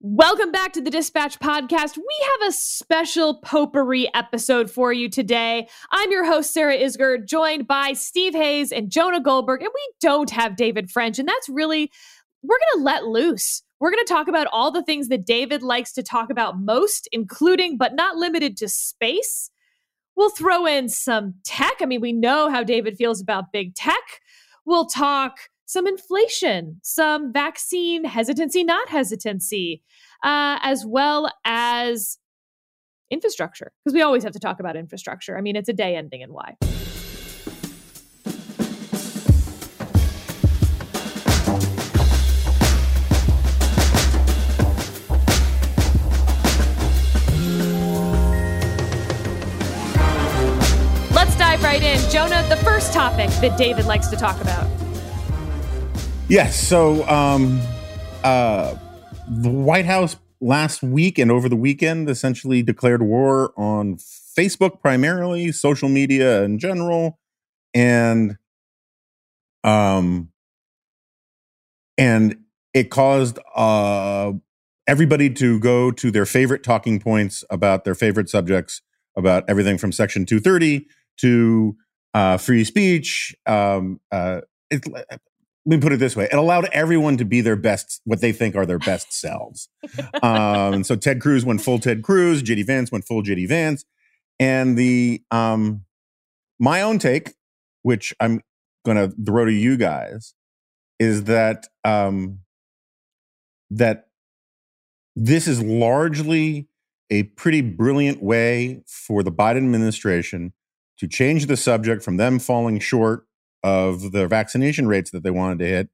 Welcome back to the Dispatch Podcast. We have a special potpourri episode for you today. I'm your host, Sarah Isgur, joined by Steve Hayes and Jonah Goldberg, and we don't have David French. And that's really, we're going to let loose. We're going to talk about all the things that David likes to talk about most, including but not limited to space. We'll throw in some tech. I mean, we know how David feels about big tech. We'll talk some inflation, some vaccine hesitancy, not hesitancy, uh, as well as infrastructure, because we always have to talk about infrastructure. I mean, it's a day ending and why. Let's dive right in. Jonah, the first topic that David likes to talk about. Yes. So, um, uh, the White House last week and over the weekend essentially declared war on Facebook primarily, social media in general, and um, and it caused uh everybody to go to their favorite talking points about their favorite subjects about everything from Section 230 to uh, free speech. Um, uh, it, let me put it this way it allowed everyone to be their best what they think are their best selves. Um, so ted cruz went full ted cruz jd vance went full jd vance. And the um, my own take which i'm going to throw to you guys is that um, that this is largely a pretty brilliant way for the biden administration to change the subject from them falling short of the vaccination rates that they wanted to hit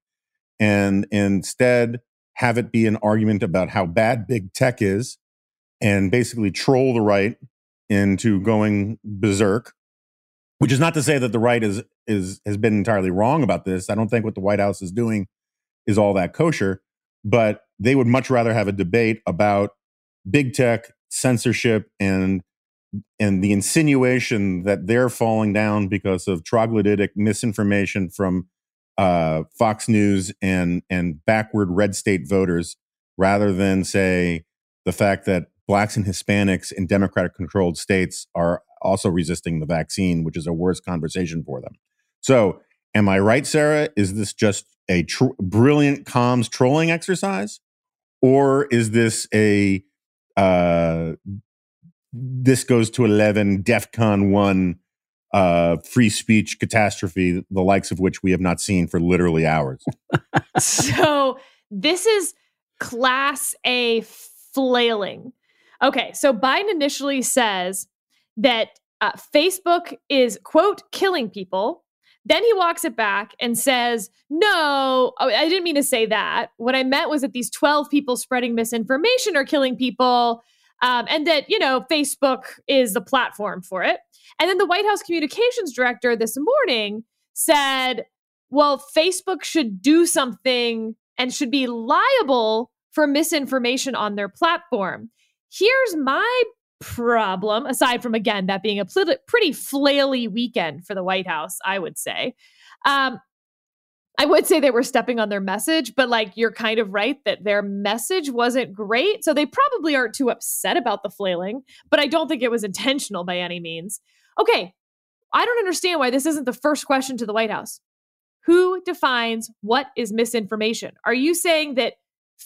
and instead have it be an argument about how bad big tech is and basically troll the right into going berserk which is not to say that the right is is has been entirely wrong about this. I don't think what the white house is doing is all that kosher but they would much rather have a debate about big tech censorship and and the insinuation that they're falling down because of troglodytic misinformation from uh, Fox News and and backward red state voters, rather than say the fact that blacks and Hispanics in Democratic controlled states are also resisting the vaccine, which is a worse conversation for them. So, am I right, Sarah? Is this just a tr- brilliant comms trolling exercise, or is this a uh, this goes to 11 defcon 1 uh, free speech catastrophe the likes of which we have not seen for literally hours. So this is class a flailing. Okay so biden initially says that uh, facebook is quote killing people. Then he walks it back and says, No, oh, I didn't mean to say that. What I meant was that these 12 people spreading misinformation are killing people um, and that, you know, Facebook is the platform for it. And then the White House communications director this morning said, well, Facebook should do something and should be liable for misinformation on their platform. Here's my problem, aside from, again, that being a pretty flaily weekend for the White House, I would say. Um, I would say they were stepping on their message, but like you're kind of right that their message wasn't great. So they probably aren't too upset about the flailing, but I don't think it was intentional by any means. Okay, I don't understand why this isn't the first question to the White House. Who defines what is misinformation? Are you saying that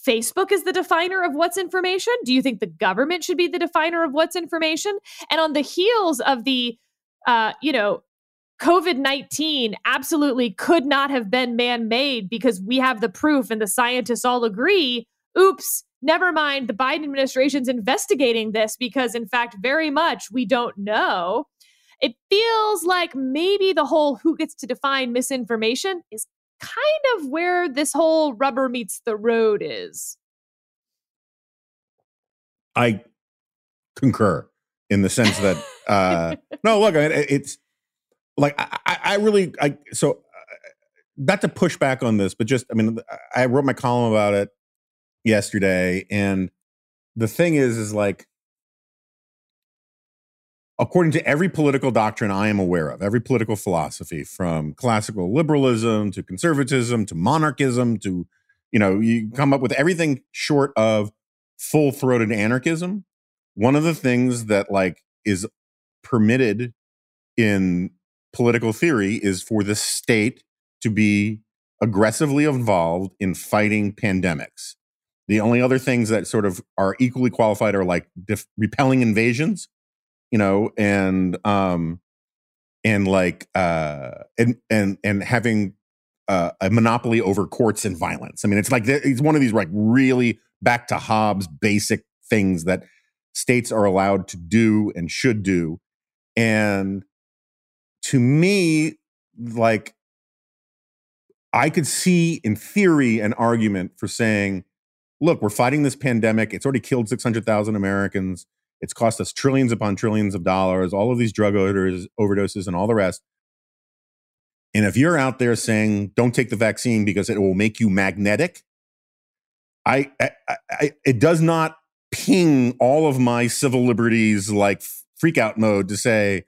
Facebook is the definer of what's information? Do you think the government should be the definer of what's information? And on the heels of the uh, you know, COVID 19 absolutely could not have been man made because we have the proof and the scientists all agree. Oops, never mind. The Biden administration's investigating this because, in fact, very much we don't know. It feels like maybe the whole who gets to define misinformation is kind of where this whole rubber meets the road is. I concur in the sense that, uh, no, look, it's, like I, I really I so uh, not to push back on this, but just I mean I wrote my column about it yesterday, and the thing is, is like according to every political doctrine I am aware of, every political philosophy, from classical liberalism to conservatism to monarchism to you know you come up with everything short of full throated anarchism, one of the things that like is permitted in political theory is for the state to be aggressively involved in fighting pandemics. The only other things that sort of are equally qualified are like def- repelling invasions, you know, and um, and like uh, and and and having uh, a monopoly over courts and violence. I mean, it's like it's one of these like really back to Hobbes basic things that states are allowed to do and should do. And to me, like I could see in theory an argument for saying, look, we're fighting this pandemic. It's already killed 600,000 Americans. It's cost us trillions upon trillions of dollars, all of these drug overdoses and all the rest. And if you're out there saying, don't take the vaccine because it will make you magnetic, I, I, I it does not ping all of my civil liberties like freak out mode to say,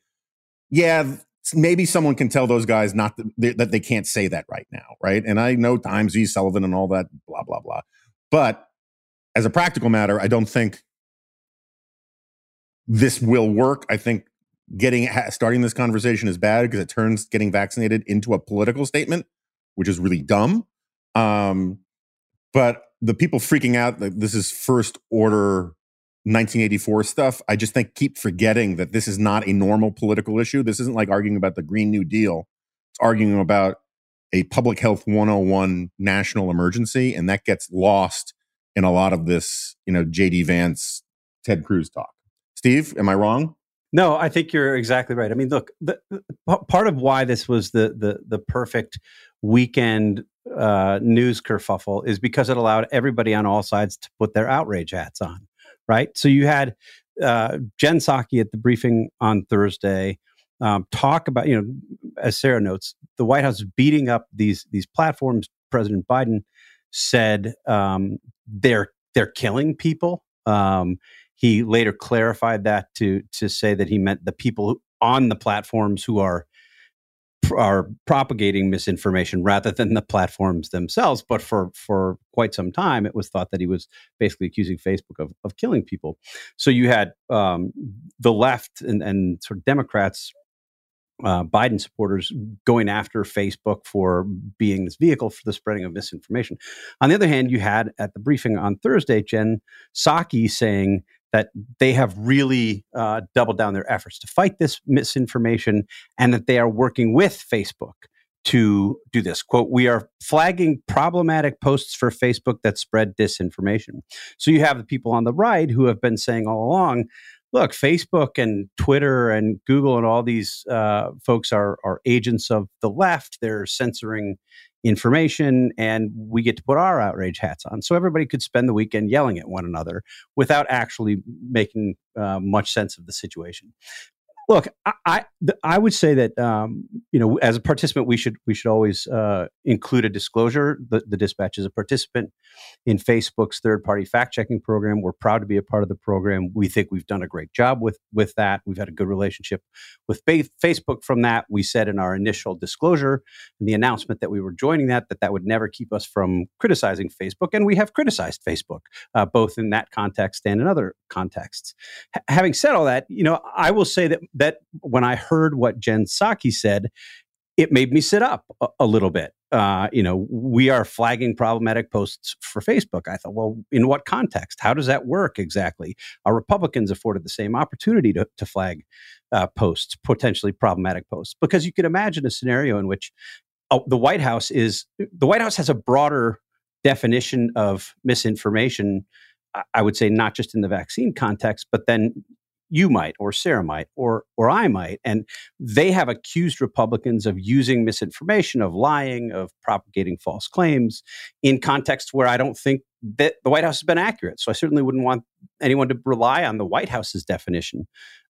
yeah, maybe someone can tell those guys not that, they can't say that right now, right? And I know Times V Sullivan and all that, blah blah blah. But as a practical matter, I don't think this will work. I think getting starting this conversation is bad because it turns getting vaccinated into a political statement, which is really dumb. Um, but the people freaking out that this is first order 1984 stuff, I just think keep forgetting that this is not a normal political issue. This isn't like arguing about the Green New Deal. It's arguing about a public health 101 national emergency. And that gets lost in a lot of this, you know, JD Vance, Ted Cruz talk. Steve, am I wrong? No, I think you're exactly right. I mean, look, the, part of why this was the the the perfect weekend uh, news kerfuffle is because it allowed everybody on all sides to put their outrage hats on right? So you had uh, Jen Psaki at the briefing on Thursday um, talk about, you know, as Sarah notes, the White House beating up these these platforms. President Biden said um, they're they're killing people. Um, he later clarified that to to say that he meant the people on the platforms who are are propagating misinformation rather than the platforms themselves. But for for quite some time, it was thought that he was basically accusing Facebook of, of killing people. So you had um, the left and, and sort of Democrats. Uh, Biden supporters going after Facebook for being this vehicle for the spreading of misinformation. On the other hand, you had at the briefing on Thursday, Jen Psaki saying that they have really uh, doubled down their efforts to fight this misinformation and that they are working with Facebook to do this. Quote, we are flagging problematic posts for Facebook that spread disinformation. So you have the people on the right who have been saying all along, look, Facebook and Twitter and Google and all these uh, folks are, are agents of the left. They're censoring information and we get to put our outrage hats on. So everybody could spend the weekend yelling at one another without actually making uh, much sense of the situation. Look, I I, I would say that um, you know as a participant we should we should always uh, include a disclosure. The, the dispatch is a participant in Facebook's third party fact checking program. We're proud to be a part of the program. We think we've done a great job with with that. We've had a good relationship with Facebook from that. We said in our initial disclosure and the announcement that we were joining that that that would never keep us from criticizing Facebook, and we have criticized Facebook uh, both in that context and in other contexts. H- having said all that, you know, I will say that that when I heard what Jen Psaki said, it made me sit up a, a little bit. Uh, you know, we are flagging problematic posts for Facebook. I thought, well, in what context? How does that work exactly? Are Republicans afforded the same opportunity to, to flag uh, posts, potentially problematic posts? Because you can imagine a scenario in which oh, the White House is the White House has a broader definition of misinformation. I would say not just in the vaccine context, but then you might or Sarah might or or I might and they have accused Republicans of using misinformation of lying of propagating false claims in contexts where I don't think that the White House has been accurate. So I certainly wouldn't want anyone to rely on the White House's definition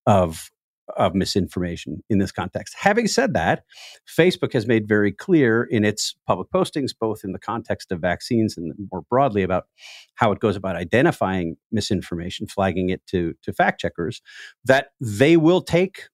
of of misinformation in this context. Having said that, Facebook has made very clear in its public postings, both in the context of vaccines and more broadly about how it goes about identifying misinformation, flagging it to, to fact checkers, that they will take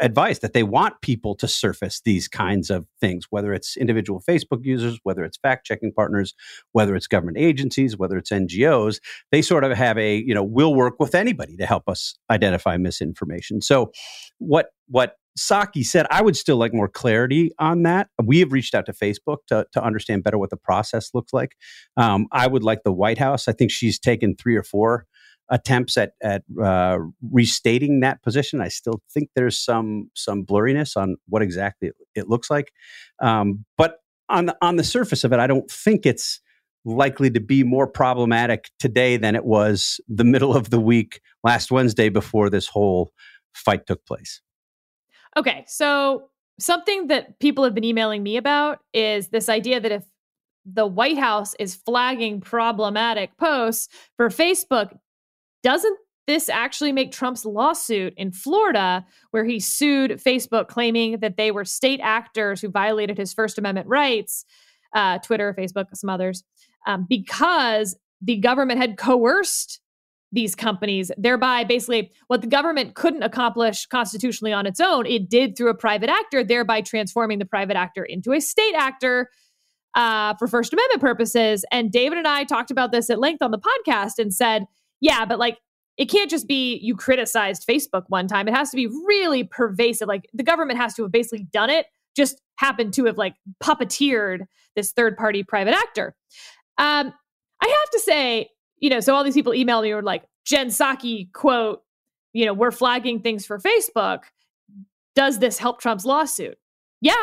advice that they want people to surface these kinds of things, whether it's individual Facebook users, whether it's fact checking partners, whether it's government agencies, whether it's NGOs. They sort of have a, you know, we'll work with anybody to help us identify misinformation. So, what, what Psaki said, I would still like more clarity on that. We have reached out to Facebook to, to understand better what the process looks like. Um, I would like the White House. I think she's taken three or four attempts at at uh, restating that position. I still think there's some some blurriness on what exactly it, looks like. Um, but on the, on the surface of it, I don't think it's likely to be more problematic today than it was the middle of the week last Wednesday before this whole fight took place. Okay, so something that people have been emailing me about is this idea that if the White House is flagging problematic posts for Facebook, doesn't this actually make Trump's lawsuit in Florida, where he sued Facebook, claiming that they were state actors who violated his First Amendment rights, uh, Twitter, Facebook, some others, um, because the government had coerced these companies, thereby basically what the government couldn't accomplish constitutionally on its own, it did through a private actor, thereby transforming the private actor into a state actor. Uh, for First Amendment purposes. And David and I talked about this at length on the podcast and said, yeah, but like it can't just be you criticized Facebook one time. It has to be really pervasive. Like the government has to have basically done it, just happened to have like puppeteered this third party private actor. Um, I have to say, you know, so all these people email me were like, Jen Psaki, quote, you know, we're flagging things for Facebook. Does this help Trump's lawsuit? Yeah,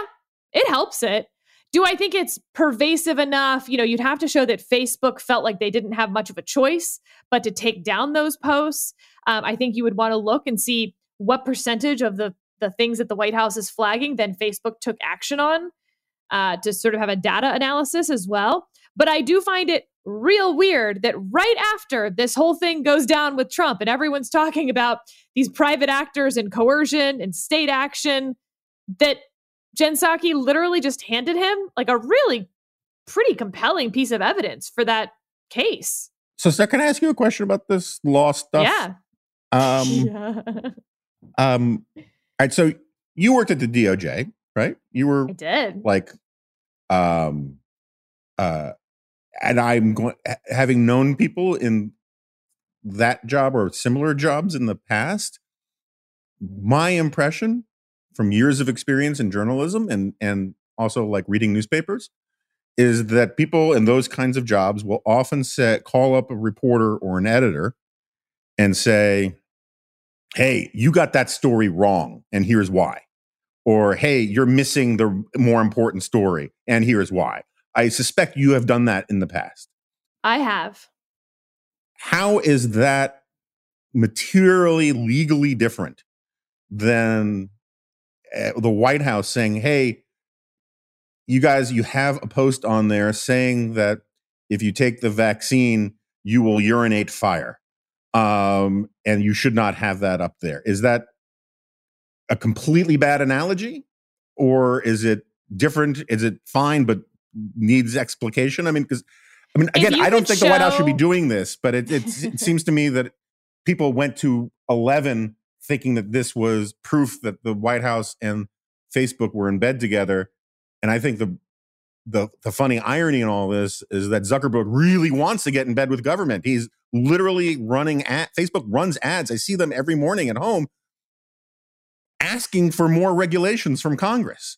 it helps it. Do I think it's pervasive enough? You know, you'd have to show that Facebook felt like they didn't have much of a choice but to take down those posts. Um, I think you would want to look and see what percentage of the the things that the White House is flagging, then Facebook took action on uh, to sort of have a data analysis as well. But I do find it real weird that right after this whole thing goes down with Trump and everyone's talking about these private actors and coercion and state action, that Jen Psaki literally just handed him like a really pretty compelling piece of evidence for that case. So, can I ask you a question about this law stuff? Yeah. Um, yeah. um, all right. So, you worked at the DOJ, right? You were. I did. Like, um, uh, and I'm going having known people in that job or similar jobs in the past. My impression from years of experience in journalism and and also like reading newspapers is that people in those kinds of jobs will often say call up a reporter or an editor and say hey you got that story wrong and here's why. Or hey you're missing the more important story and here's why. I suspect you have done that in the past. I have. How is that materially legally different than the white house saying hey you guys, you have a post on there saying that if you take the vaccine, you will urinate fire. Um, and you should not have that up there. Is that a completely bad analogy? Or is it different? Is it fine but needs explication? I mean, because I mean, again, I don't think show... the White House should be doing this, but it, it, it seems to me that people went to 11 thinking that this was proof that the White House and Facebook were in bed together and I think the the the funny irony in all this is that Zuckerberg really wants to get in bed with government. He's literally running at Facebook runs ads. I see them every morning at home asking for more regulations from Congress.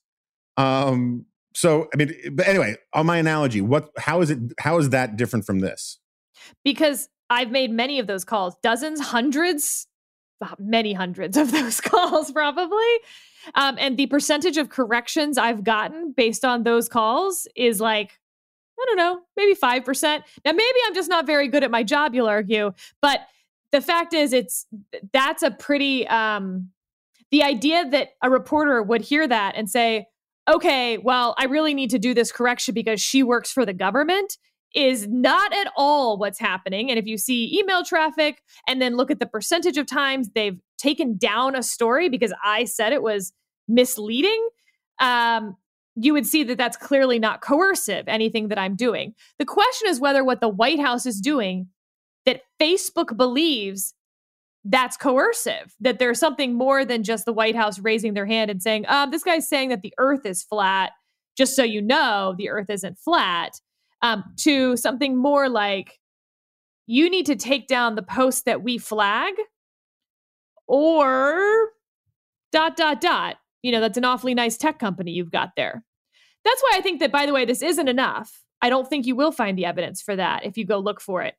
Um, so I mean, but anyway, on my analogy, what how is it how is that different from this? Because I've made many of those calls, dozens, hundreds, many hundreds of those calls probably um, and the percentage of corrections I've gotten based on those calls is like, I don't know, maybe 5%. Now, maybe I'm just not very good at my job, you'll argue. But the fact is, it's that's a pretty, um, the idea that a reporter would hear that and say, okay, well, I really need to do this correction because she works for the government is not at all what's happening. And if you see email traffic and then look at the percentage of times they've taken down a story because I said it was misleading, um, you would see that that's clearly not coercive, anything that I'm doing. The question is whether what the White House is doing that Facebook believes that's coercive, that there's something more than just the White House raising their hand and saying, um, this guy's saying that the earth is flat. Just so you know, the earth isn't flat, um, to something more like, you need to take down the post that we flag or dot, dot, dot. You know, that's an awfully nice tech company you've got there. That's why I think that, by the way, this isn't enough. I don't think you will find the evidence for that if you go look for it.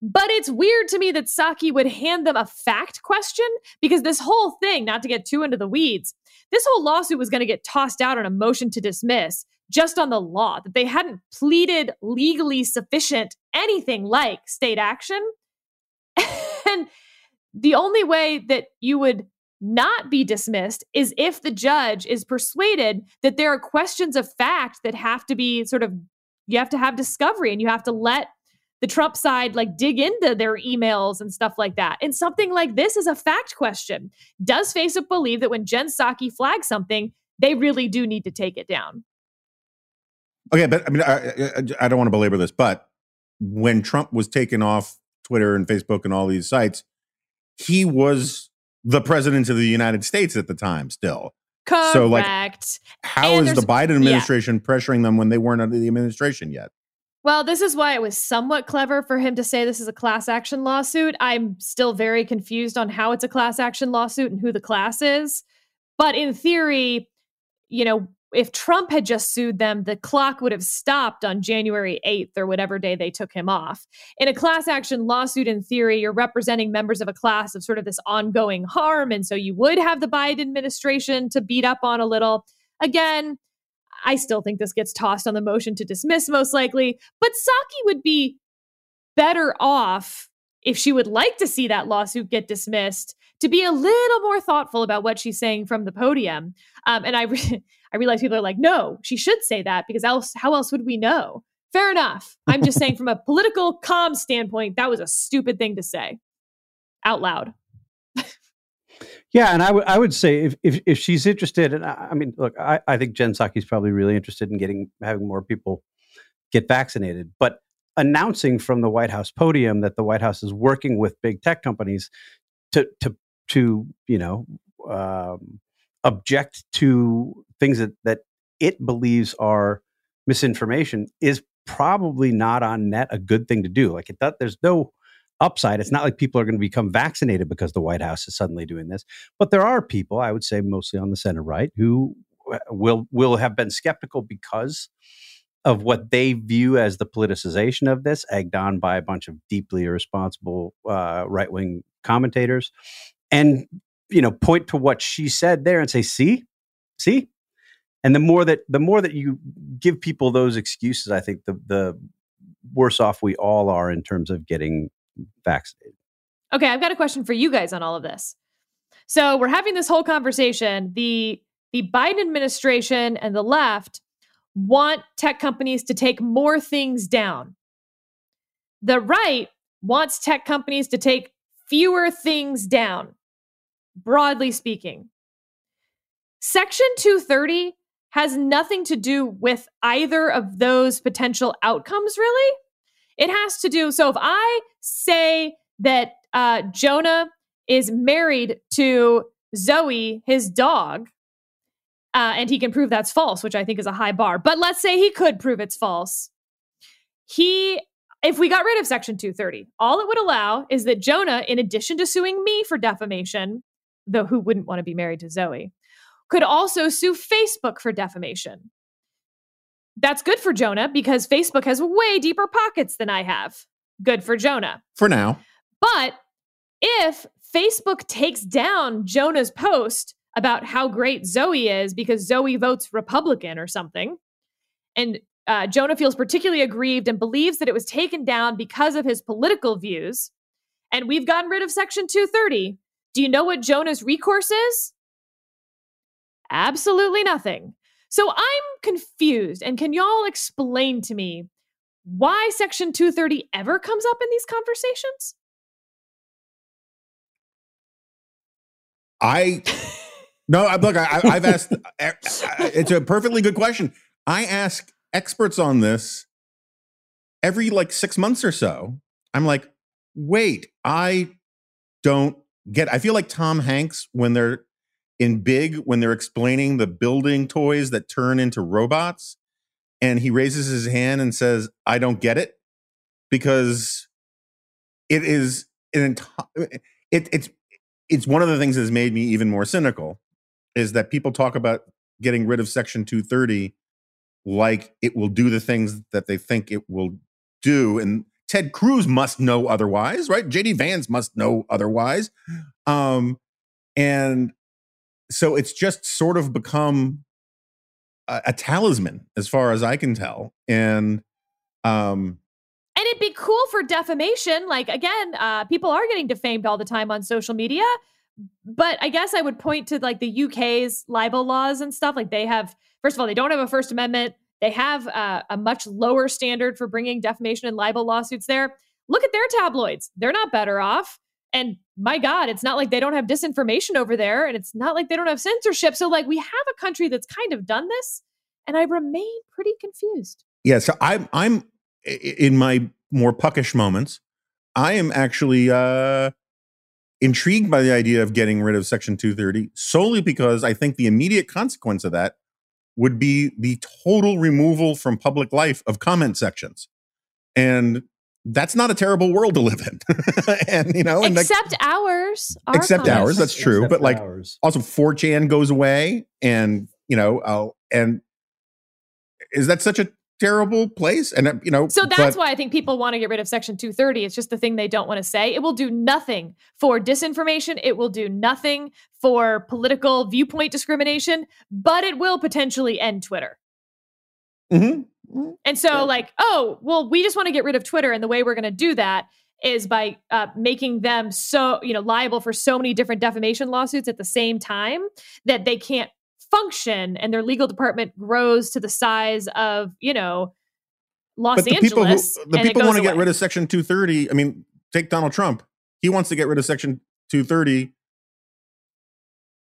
But it's weird to me that Psaki would hand them a fact question because this whole thing, not to get too into the weeds, this whole lawsuit was going to get tossed out on a motion to dismiss just on the law, that they hadn't pleaded legally sufficient anything like state action. and the only way that you would not be dismissed is if the judge is persuaded that there are questions of fact that have to be sort of you have to have discovery and you have to let the Trump side like dig into their emails and stuff like that. And something like this is a fact question. Does Facebook believe that when Jen Psaki flags something, they really do need to take it down? Okay, but I mean, I, I, I don't want to belabor this, but when Trump was taken off Twitter and Facebook and all these sites, he was the president of the United States at the time still. Correct. So, like, how And is the Biden administration pressuring them when they weren't under the administration yet? Well, this is why it was somewhat clever for him to say this is a class action lawsuit. I'm still very confused on how it's a class action lawsuit and who the class is. But in theory, you know, if Trump had just sued them, the clock would have stopped on January 8th or whatever day they took him off. In a class action lawsuit, in theory, you're representing members of a class of sort of this ongoing harm. And so you would have the Biden administration to beat up on a little. Again, I still think this gets tossed on the motion to dismiss, most likely. But Psaki would be better off if she would like to see that lawsuit get dismissed to be a little more thoughtful about what she's saying from the podium. Um, and I, re- I realize people are like, no, she should say that because else, how else would we know? Fair enough. I'm just saying, from a political calm standpoint, that was a stupid thing to say out loud. Yeah, and I would I would say if if, if she's interested, and I, I mean, look, I, I think Jen Psaki's probably really interested in getting having more people get vaccinated, but announcing from the White House podium that the White House is working with big tech companies to to to you know um, object to things that that it believes are misinformation is probably not on net a good thing to do. Like it, does, there's no upside. It's not like people are going to become vaccinated because the White House is suddenly doing this. But there are people, I would say mostly on the center right, who uh, will will have been skeptical because of what they view as the politicization of this, egged on by a bunch of deeply irresponsible uh, right wing commentators, and you know point to what she said there and say, "See, see." And the more that the more that you give people those excuses, I think the the worse off we all are in terms of getting vaccinated. Okay, I've got a question for you guys on all of this. So we're having this whole conversation. The the Biden administration and the left want tech companies to take more things down. The right wants tech companies to take fewer things down, broadly speaking. Section 230 has nothing to do with either of those potential outcomes, really. It has to do, so if I say that uh, Jonah is married to Zoe, his dog, uh, and he can prove that's false, which I think is a high bar. But let's say he could prove it's false. He, if we got rid of Section 230, all it would allow is that Jonah, in addition to suing me for defamation, though who wouldn't want to be married to Zoe, could also sue Facebook for defamation. That's good for Jonah because Facebook has way deeper pockets than I have. Good for Jonah. For now. But if Facebook takes down Jonah's post about how great Zoe is because Zoe votes Republican or something, and uh, Jonah feels particularly aggrieved and believes that it was taken down because of his political views, and we've gotten rid of Section 230, do you know what Jonah's recourse is? Absolutely nothing. So I'm confused. And can y'all explain to me why Section 230 ever comes up in these conversations? I no, I- look, I, I've asked. Uh, uh, uh, it's a perfectly good question. I ask experts on this every like six months or so. I'm like, wait, I don't get. I feel like Tom Hanks when they're in Big when they're explaining the building toys that turn into robots, and he raises his hand and says, "I don't get it," because it is an entire. It, it's it's one of the things that has made me even more cynical is that people talk about getting rid of Section 230 like it will do the things that they think it will do. And Ted Cruz must know otherwise, right? JD Vance must know otherwise. Um, and so it's just sort of become a, a talisman as far as I can tell. And um and it'd be cool for defamation. Like again, uh, people are getting defamed all the time on social media. But I guess I would point to like the UK's libel laws and stuff. Like they have, first of all, they don't have a First Amendment. They have uh, a much lower standard for bringing defamation and libel lawsuits there. Look at their tabloids; they're not better off. And my God, it's not like they don't have disinformation over there, and it's not like they don't have censorship. So, like, we have a country that's kind of done this, and I remain pretty confused. Yeah, so I'm I'm in my more puckish moments. I am actually uh, intrigued by the idea of getting rid of Section 230 solely because I think the immediate consequence of that would be the total removal from public life of comment sections. And that's not a terrible world to live in. and you know, except like, ours. Except ours, that's true. Except but like ours. also 4chan goes away and you know, uh, and is that such a terrible place. And, uh, you know, so that's but, why I think people want to get rid of Section 230. It's just the thing they don't want to say. It will do nothing for disinformation, it will do nothing for political viewpoint discrimination, but it will potentially end Twitter. Mm-hmm. And so, yeah. like, oh, well, we just want to get rid of Twitter. And the way we're going to do that is by uh, making them so, you know, liable for so many different defamation lawsuits at the same time that they can't function and their legal department grows to the size of, you know, Los but the Angeles. People who, the people want to get rid of Section 230. I mean, take Donald Trump. He wants to get rid of Section 230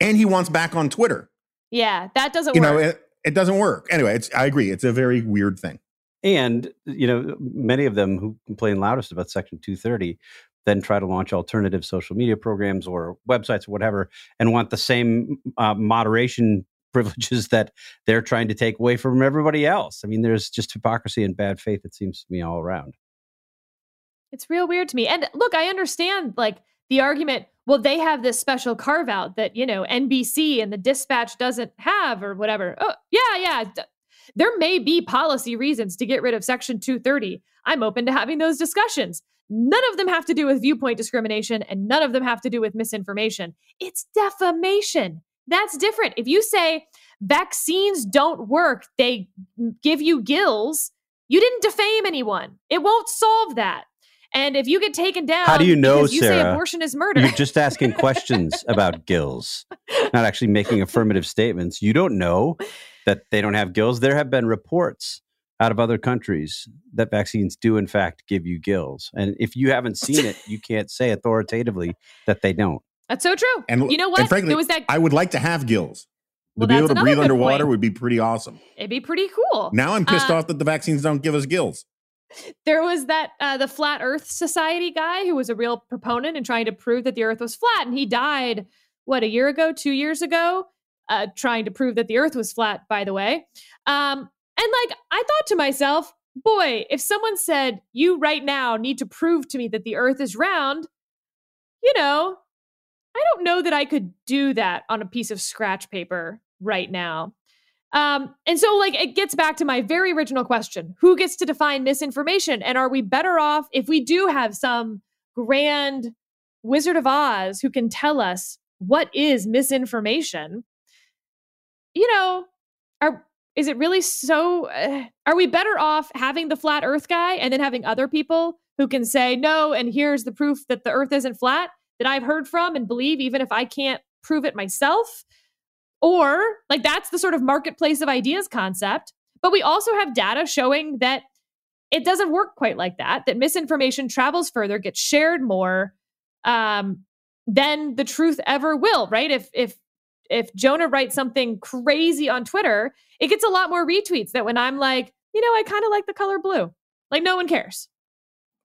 and he wants back on Twitter. Yeah, that doesn't you work. know, it, it doesn't work. Anyway, it's I agree. It's a very weird thing. And, you know, many of them who complain loudest about Section 230 then try to launch alternative social media programs or websites or whatever and want the same uh, moderation privileges that they're trying to take away from everybody else. I mean, there's just hypocrisy and bad faith, it seems to me, all around. It's real weird to me. And look, I understand like the argument, well, they have this special carve out that, you know, NBC and the dispatch doesn't have or whatever. Oh, yeah, yeah. There may be policy reasons to get rid of Section 230. I'm open to having those discussions. None of them have to do with viewpoint discrimination and none of them have to do with misinformation. It's defamation. That's different. If you say vaccines don't work, they give you gills, you didn't defame anyone. It won't solve that. And if you get taken down, how do you know, you Sarah? say abortion is murder? You're just asking questions about gills, not actually making affirmative statements. You don't know that they don't have gills. There have been reports out of other countries that vaccines do in fact give you gills. And if you haven't seen it, you can't say authoritatively that they don't. That's so true. And you know what? frankly, there was that I would like to have gills. Well, to be able to breathe underwater point. would be pretty awesome. It'd be pretty cool. Now I'm pissed uh, off that the vaccines don't give us gills. There was that uh, the Flat Earth Society guy who was a real proponent and trying to prove that the Earth was flat, and he died what a year ago, two years ago, uh, trying to prove that the Earth was flat. By the way, um, and like, I thought to myself, boy, if someone said, you right now need to prove to me that the earth is round, you know, I don't know that I could do that on a piece of scratch paper right now. Um, and so, like, it gets back to my very original question who gets to define misinformation? And are we better off if we do have some grand Wizard of Oz who can tell us what is misinformation? You know, are is it really so uh, are we better off having the flat earth guy and then having other people who can say no and here's the proof that the earth isn't flat that i've heard from and believe even if i can't prove it myself or like that's the sort of marketplace of ideas concept but we also have data showing that it doesn't work quite like that that misinformation travels further gets shared more um, than the truth ever will right? If if if Jonah writes something crazy on Twitter, it gets a lot more retweets that when I'm like, you know, I kind of like the color blue. Like no one cares.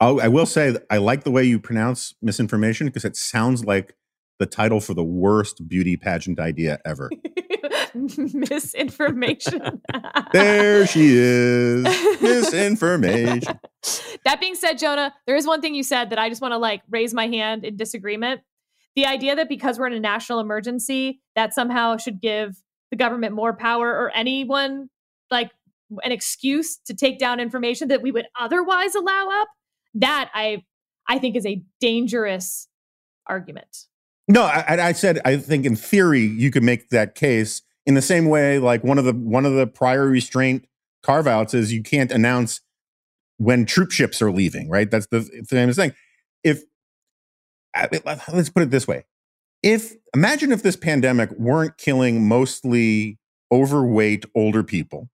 Oh, I will say I like the way you pronounce misinformation because it sounds like the title for the worst beauty pageant idea ever. Misinformation. there she is. Misinformation. that being said, Jonah, there is one thing you said that I just want to like raise my hand in disagreement. The idea that because we're in a national emergency, that somehow should give the government more power or anyone like an excuse to take down information that we would otherwise allow up, that I I think is a dangerous argument. No, I, I, said I think in theory you could make that case in the same way. Like one of the one of the prior restraint carve outs is you can't announce when troop ships are leaving. Right, that's the famous thing. If let's put it this way, if imagine if this pandemic weren't killing mostly overweight older people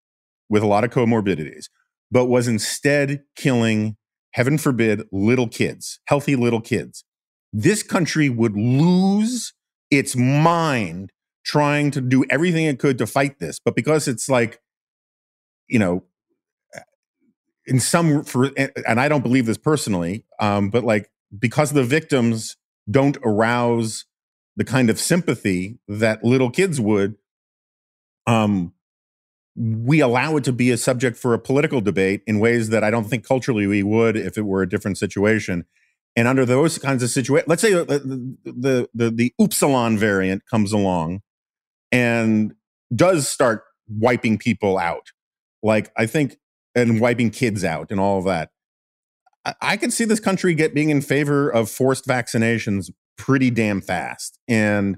with a lot of comorbidities, but was instead killing, heaven forbid, little kids, healthy little kids this country would lose its mind trying to do everything it could to fight this. But because it's like, you know, in some for and I don't believe this personally, um, but like because the victims don't arouse the kind of sympathy that little kids would, um, we allow it to be a subject for a political debate in ways that I don't think culturally we would if it were a different situation. And under those kinds of situations, let's say the, the, the, the Upsilon variant comes along and does start wiping people out. Like I think, and wiping kids out and all of that. I, can see this country get being in favor of forced vaccinations pretty damn fast and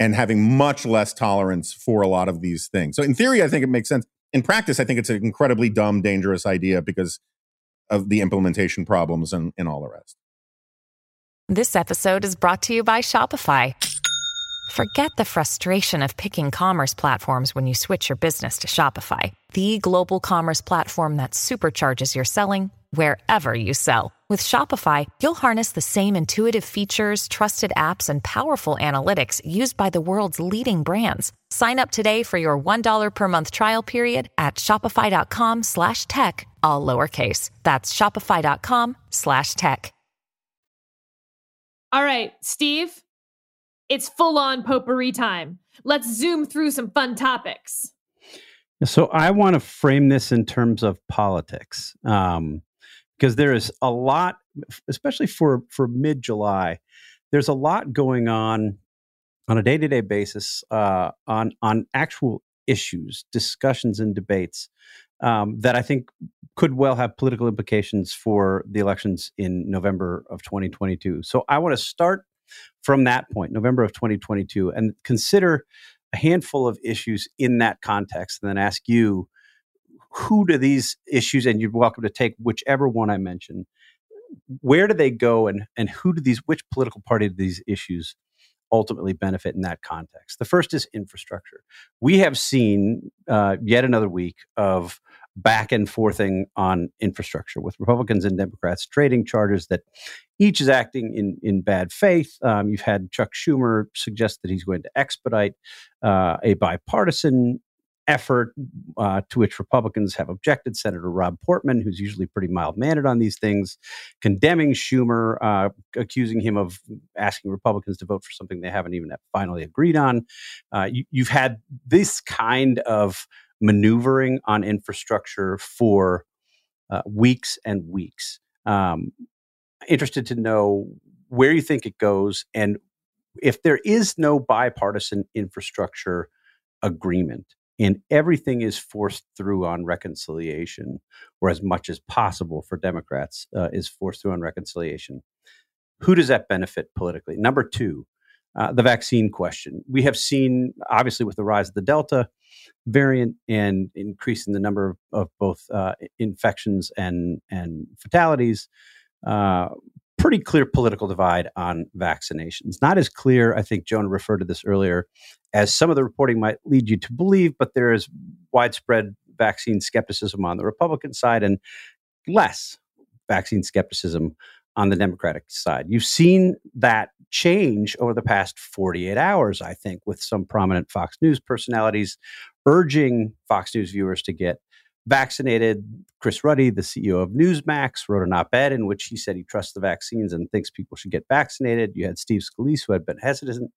and having much less tolerance for a lot of these things. So in theory, I think it makes sense. In practice, I think it's an incredibly dumb, dangerous idea because of the implementation problems and, and all the rest. This episode is brought to you by Shopify. Forget the frustration of picking commerce platforms when you switch your business to Shopify, the global commerce platform that supercharges your selling wherever you sell. With Shopify, you'll harness the same intuitive features, trusted apps, and powerful analytics used by the world's leading brands. Sign up today for your $1 per month trial period at shopify.com slash tech, all lowercase. That's shopify.com slash tech. All right, Steve, it's full on potpourri time. Let's zoom through some fun topics. So I want to frame this in terms of politics, um, because there is a lot, especially for for mid July. There's a lot going on on a day to day basis uh, on on actual issues, discussions, and debates um, that I think could well have political implications for the elections in November of 2022. So I want to start from that point, November of 2022, and consider a handful of issues in that context, and then ask you who do these issues, and you're welcome to take whichever one I mention. Where do they go, and and who do these, which political party do these issues ultimately benefit in that context? The first is infrastructure. We have seen uh, yet another week of back and forthing on infrastructure with Republicans and Democrats trading charges that each is acting in, in bad faith. Um, you've had Chuck Schumer suggest that he's going to expedite uh, a bipartisan effort uh, to which Republicans have objected. Senator Rob Portman, who's usually pretty mild mannered on these things, condemning Schumer, uh, accusing him of asking Republicans to vote for something they haven't even finally agreed on. Uh, you, you've had this kind of maneuvering on infrastructure for uh, weeks and weeks. Um, interested to know where you think it goes and if there is no bipartisan infrastructure agreement and everything is forced through on reconciliation or as much as possible for democrats uh, is forced through on reconciliation who does that benefit politically number two uh, the vaccine question we have seen obviously with the rise of the delta variant and increasing the number of, of both uh, infections and and fatalities. Pretty clear political divide on vaccinations. Not as clear, I think Jonah referred to this earlier, as some of the reporting might lead you to believe, but there is widespread vaccine skepticism on the Republican side and less vaccine skepticism on the Democratic side. You've seen that change over the past 48 hours, I think, with some prominent Fox News personalities urging Fox News viewers to get vaccinated. Chris Ruddy, the CEO of Newsmax, wrote an op ed in which he said he trusts the vaccines and thinks people should get vaccinated. You had Steve Scalise, who had been hesitant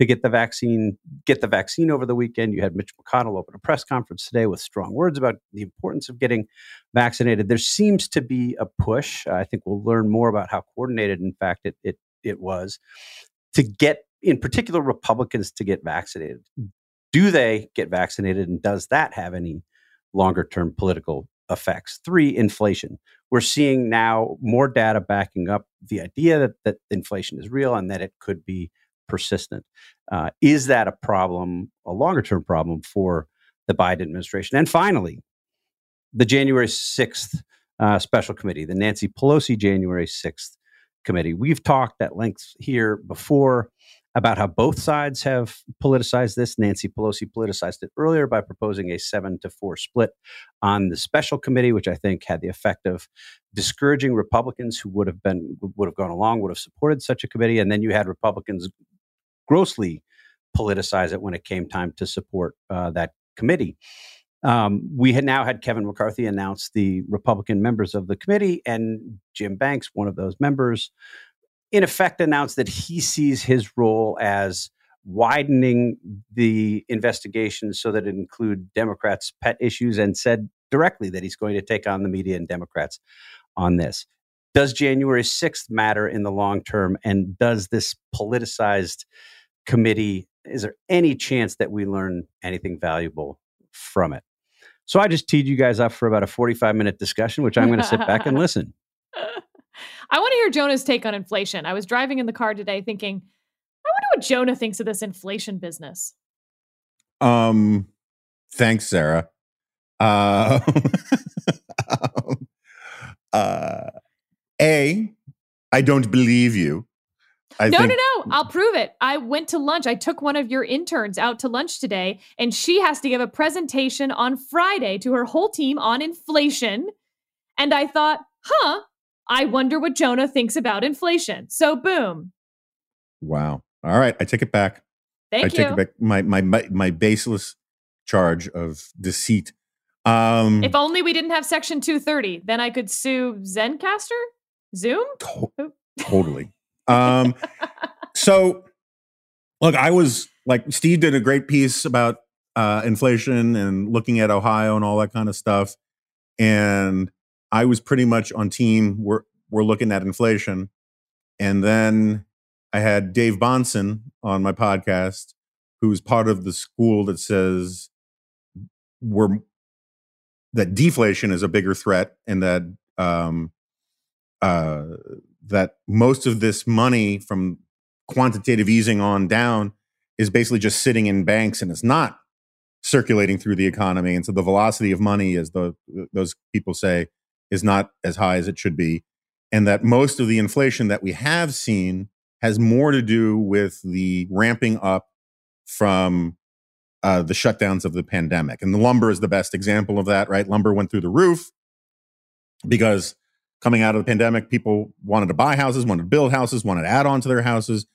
to get the vaccine, get the vaccine over the weekend. You had Mitch McConnell open a press conference today with strong words about the importance of getting vaccinated. There seems to be a push. I think we'll learn more about how coordinated, in fact, it, it, it was to get, in particular, Republicans to get vaccinated. Do they get vaccinated, and does that have any longer term political effects. Three, inflation. We're seeing now more data backing up the idea that, that inflation is real and that it could be persistent. Uh, is that a problem, a longer term problem for the Biden administration? And finally, the January 6th uh, special committee, the Nancy Pelosi January 6th committee. We've talked at length here before about how both sides have politicized this. Nancy Pelosi politicized it earlier by proposing a seven to four split on the special committee, which I think had the effect of discouraging Republicans who would have been would have gone along, would have supported such a committee, and then you had Republicans grossly politicize it when it came time to support uh, that committee. Um, we had now had Kevin McCarthy announce the Republican members of the committee, and Jim Banks, one of those members, in effect announced that he sees his role as widening the investigation so that it include Democrats' pet issues and said directly that he's going to take on the media and Democrats on this. Does January 6th matter in the long term? And does this politicized committee, is there any chance that we learn anything valuable from it? So I just teed you guys up for about a 45 minute discussion, which I'm going to sit back and listen. I want to hear Jonah's take on inflation. I was driving in the car today thinking, I wonder what Jonah thinks of this inflation business. Um, thanks, Sarah. Uh, uh, a, I don't believe you. I no, think- no, no. I'll prove it. I went to lunch. I took one of your interns out to lunch today, and she has to give a presentation on Friday to her whole team on inflation. And I thought, huh, I wonder what Jonah thinks about inflation. So boom. Wow. All right. I take it back. Thank you. I you. take it back. My, my, my, my baseless charge of deceit. Um, if only we didn't have section 230, then I could sue Zencastr, Zoom? To- totally. um, so look, I was like, Steve did a great piece about uh, inflation and looking at Ohio and all that kind of stuff. And I was pretty much on team. We're we're looking at inflation, and then I had Dave Bahnsen on my podcast, who's part of the school that says we're that deflation is a bigger threat, and that um, uh, that most of this money from quantitative easing on down is basically just sitting in banks and it's not circulating through the economy. And so the velocity of money, as the those people say, is not as high as it should be. And that most of the inflation that we have seen has more to do with the ramping up from uh, the shutdowns of the pandemic. And the lumber is the best example of that, right? Lumber went through the roof because coming out of the pandemic, people wanted to buy houses, wanted to build houses, wanted to add on to their houses.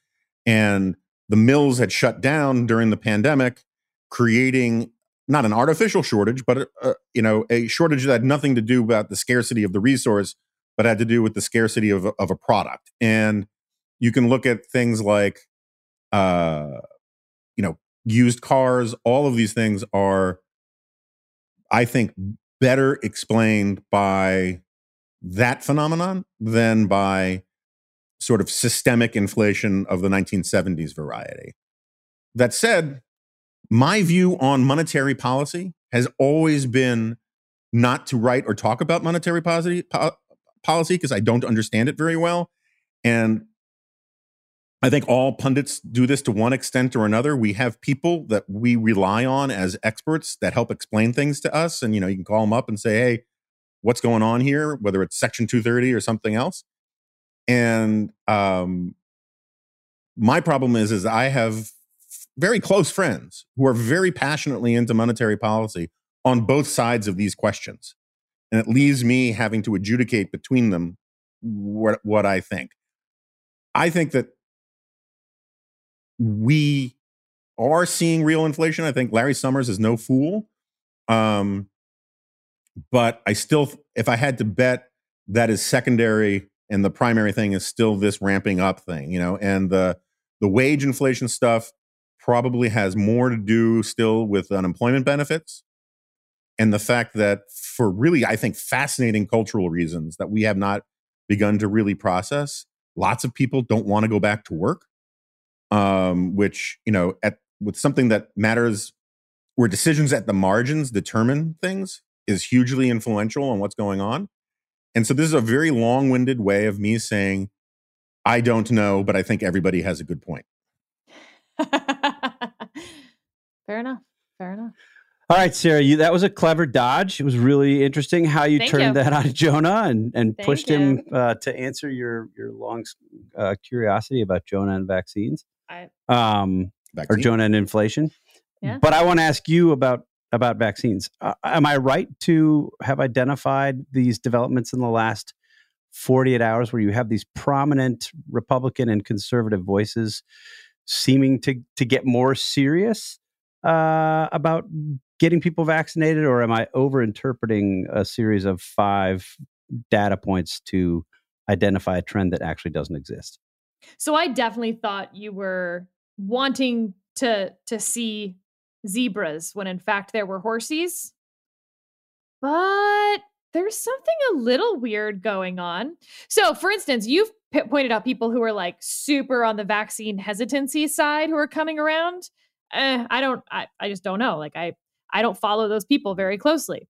And the mills had shut down during the pandemic, creating not an artificial shortage, but a, you know a shortage that had nothing to do about the scarcity of the resource, but had to do with the scarcity of of a product. And you can look at things like, uh, you know, used cars. All of these things are, I think, better explained by that phenomenon than by sort of systemic inflation of the 1970s variety. That said, my view on monetary policy has always been not to write or talk about monetary policy po- policy because I don't understand it very well. And I think all pundits do this to one extent or another. We have people that we rely on as experts that help explain things to us. And, you know, you can call them up and say, hey, what's going on here, whether it's Section 230 or something else. And um, my problem is, is I have very close friends who are very passionately into monetary policy on both sides of these questions. And it leaves me having to adjudicate between them what, what I think. I think that we are seeing real inflation. I think Larry Summers is no fool. Um, but I still, if I had to bet, that is secondary, and the primary thing is still this ramping up thing, you know, and the the wage inflation stuff probably has more to do still with unemployment benefits and the fact that for really i think fascinating cultural reasons that we have not begun to really process lots of people don't want to go back to work um, which you know at with something that matters where decisions at the margins determine things is hugely influential on what's going on. And so this is a very long-winded way of me saying i don't know but i think everybody has a good point Fair enough. Fair enough. All right, Sarah, you that was a clever dodge. It was really interesting how you Thank turned you. that on Jonah and and Thank pushed you. him uh, to answer your your long uh, curiosity about Jonah and vaccines, I, um, or Jonah and inflation. Yeah. But I want to ask you about about vaccines. Uh, am I right to have identified these developments in the last 48 hours where you have these prominent Republican and conservative voices seeming to to get more serious uh, about getting people vaccinated, or am I overinterpreting a series of five data points to identify a trend that actually doesn't exist? so I definitely thought you were wanting to to see zebras when in fact there were horses. But there's something a little weird going on. So, for instance, you've p- pointed out people who are like super on the vaccine hesitancy side who are coming around. Eh, I don't, I, I just don't know. Like, I, I don't follow those people very closely.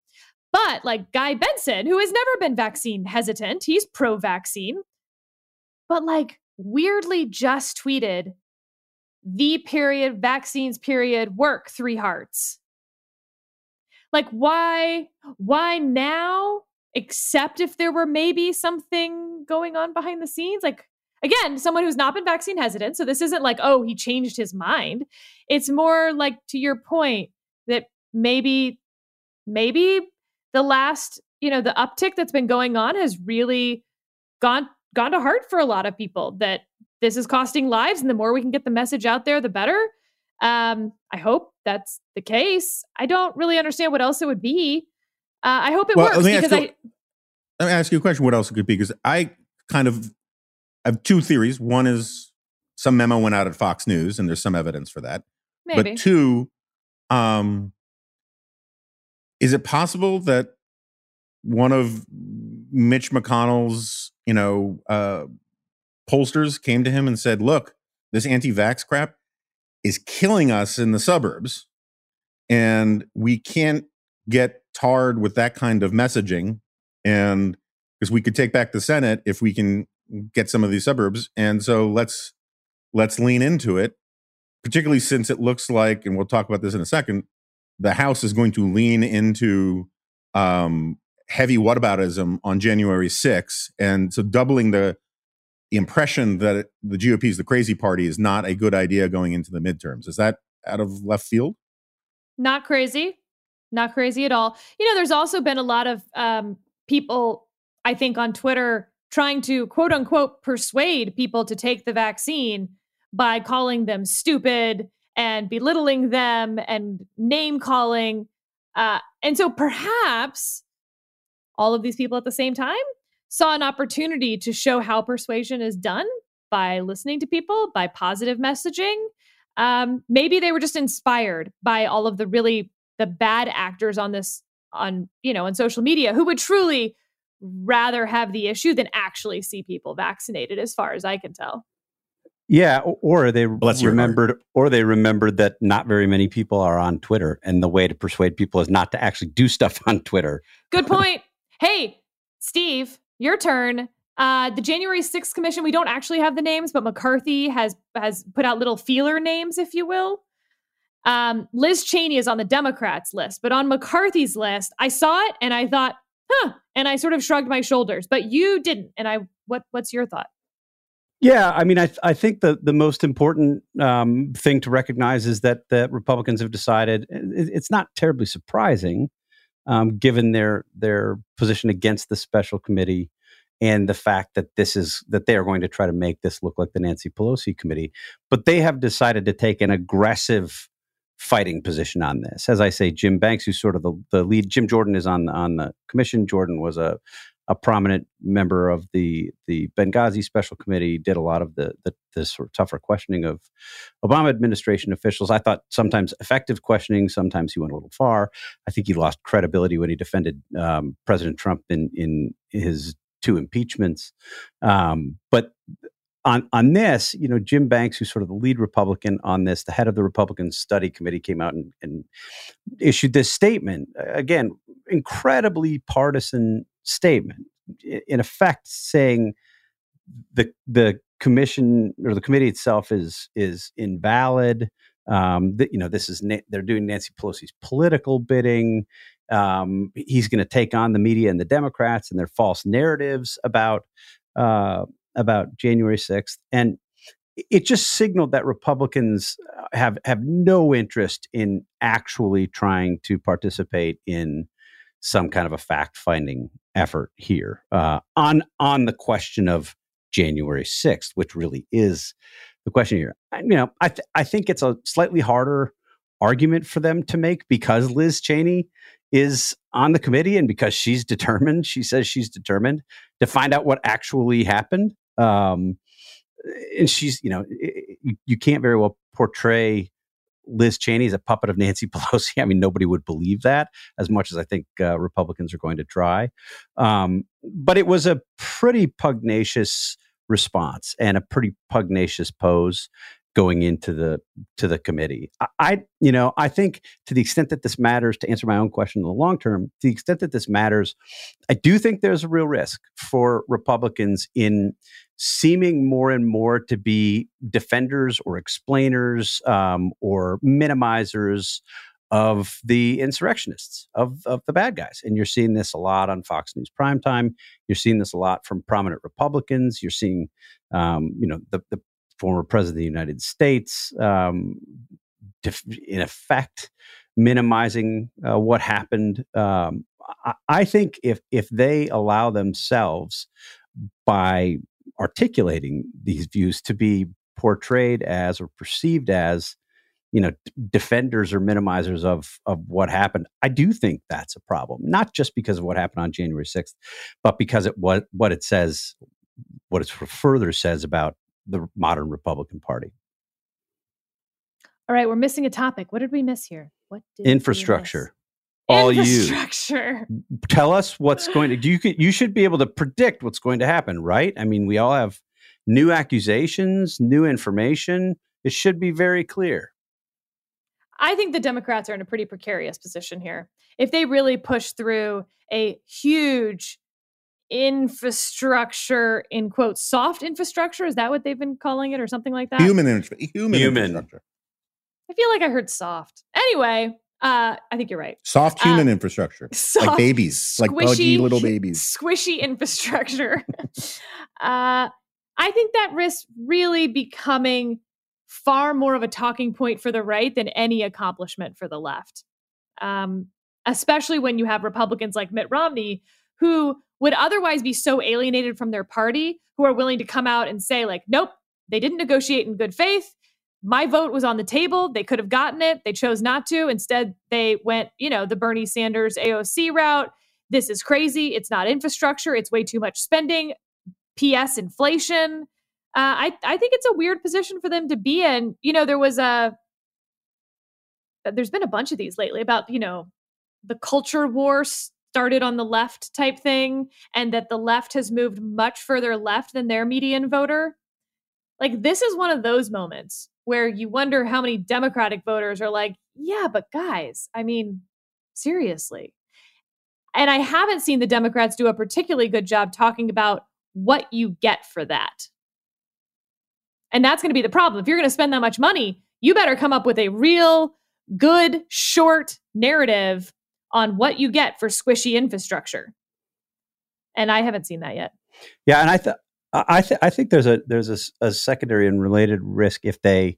But like Guy Benson, who has never been vaccine hesitant, he's pro vaccine, but like weirdly just tweeted the period vaccines period work three hearts. Like, why, why now? Except if there were maybe something going on behind the scenes. Like, again, someone who's not been vaccine hesitant. So this isn't like, oh, he changed his mind. It's more like to your point that maybe, maybe the last, you know, the uptick that's been going on has really gone gone to heart for a lot of people that this is costing lives and the more we can get the message out there the better um i hope that's the case i don't really understand what else it would be uh, i hope it Well, works let me ask because you- i Let me ask you a question. What else it could be? Because I kind of have two theories. One is some memo went out at Fox News, and there's some evidence for that. maybe But two, um, is it possible that one of Mitch McConnell's, you know, uh, pollsters came to him and said, "Look, this anti-vax crap is killing us in the suburbs, and we can't get tarred with that kind of messaging, and because we could take back the Senate if we can get some of these suburbs, and so let's let's lean into it." particularly since it looks like, and we'll talk about this in a second, the House is going to lean into um, heavy whataboutism on January 6th. And so doubling the, impression that the GOP is the crazy party is not a good idea going into the midterms. Is that out of left field? not crazy not crazy at all you know there's also been a lot of um, people i think on twitter trying to quote unquote persuade people to take the vaccine by calling them stupid and belittling them and name calling uh, and so perhaps all of these people at the same time saw an opportunity to show how persuasion is done by listening to people by positive messaging. Um, maybe they were just inspired by all of the really the bad actors on this on you know on social media who would truly rather have the issue than actually see people vaccinated as far as i can tell Yeah, or they Bless remembered, or they remembered that not very many people are on Twitter, and the way to persuade people is not to actually do stuff on Twitter. good point hey steve your turn uh, the January 6th commission, we don't actually have the names, but McCarthy has has put out little feeler names, if you will. Um, Liz Cheney is on the Democrats list, but on McCarthy's list, I saw it and I thought, huh, and I sort of shrugged my shoulders. But you didn't, and I what what's your thought? Yeah, I mean, I th- I think the the most important um, thing to recognize is that the Republicans have decided it, it's not terribly surprising, um, given their their position against the special committee and the fact that this is that they are going to try to make this look like the Nancy Pelosi committee, but they have decided to take an aggressive fighting position on this. As I say, Jim Banks, who's sort of the, the lead, Jim Jordan is on on the commission. Jordan was a a prominent member of the the Benghazi Special Committee, did a lot of the, the the sort of tougher questioning of Obama administration officials. I thought sometimes effective questioning, sometimes he went a little far. I think he lost credibility when he defended um, President Trump in in his two impeachments. Um, but on on this, you know, Jim Banks, who's sort of the lead Republican on this, the head of the Republican Study Committee, came out and, and issued this statement. Again, incredibly partisan statement, in effect, saying the the commission or the committee itself is is invalid. Um, that you know, this is na- they're doing Nancy Pelosi's political bidding. Um, he's going to take on the media and the Democrats and their false narratives about uh, about January 6th. And it just signaled that Republicans uh, have have no interest in actually trying to participate in some kind of a fact finding effort here uh, on on the question of January 6th, which really is the question here. I, you know, I th- I think it's a slightly harder argument for them to make because Liz Cheney is on the committee and because she's determined, she says she's determined to find out what actually happened. Um, and she's, you know, you, can't very well portray Liz Cheney as a puppet of Nancy Pelosi. I mean, nobody would believe that as much as I think uh, Republicans are going to try. Um, but it was a pretty pugnacious response and a pretty pugnacious pose going into the to the committee. I, I, you know I think to the extent that this matters to answer my own question in the long term, to the extent that this matters, I do think there's a real risk for Republicans in seeming more and more to be defenders or explainers um, or minimizers of the insurrectionists, of, of the bad guys. And you're seeing this a lot on Fox News primetime. You're seeing this a lot from prominent Republicans. You're seeing, um, you know, the, the former president of the United States, um, in effect, minimizing uh, what happened. Um, I, I, think if if they allow themselves by articulating these views to be portrayed as or perceived as you know defenders or minimizers of of what happened i do think that's a problem not just because of what happened on january 6th but because it what what it says what it further says about the modern Republican Party. All right, we're missing a topic. What did we miss here? What infrastructure? All infrastructure. you. Tell us what's going to. You could, you should be able to predict what's going to happen, right? I mean, we all have new accusations, new information. It should be very clear. I think the Democrats are in a pretty precarious position here. If they really push through a huge infrastructure in quote soft infrastructure is that what they've been calling it or something like that human human, human. infrastructure i feel like i heard soft anyway uh i think you're right. Soft human uh, infrastructure soft, like babies like pudgy little babies. squishy infrastructure. Uh i think that risks really becoming far more of a talking point for the right than any accomplishment for the left. Um especially when you have republicans like mitt romney who would otherwise be so alienated from their party who are willing to come out and say, like, nope, they didn't negotiate in good faith. My vote was on the table. They could have gotten it. They chose not to. Instead, they went, you know, the Bernie Sanders AOC route. This is crazy. It's not infrastructure. It's way too much spending. PS inflation. Uh, I I think it's a weird position for them to be in. You know, there was a there's been a bunch of these lately about you know the culture war started on the left type thing and that the left has moved much further left than their median voter. Like, this is one of those moments where you wonder how many Democratic voters are like, yeah, but guys, I mean, seriously. And I haven't seen the Democrats do a particularly good job talking about what you get for that. And that's going to be the problem. If you're going to spend that much money, you better come up with a real, good, short narrative on what you get for squishy infrastructure. And I haven't seen that yet. Yeah, and I th- I th- I think there's a there's a, a, secondary and related risk if they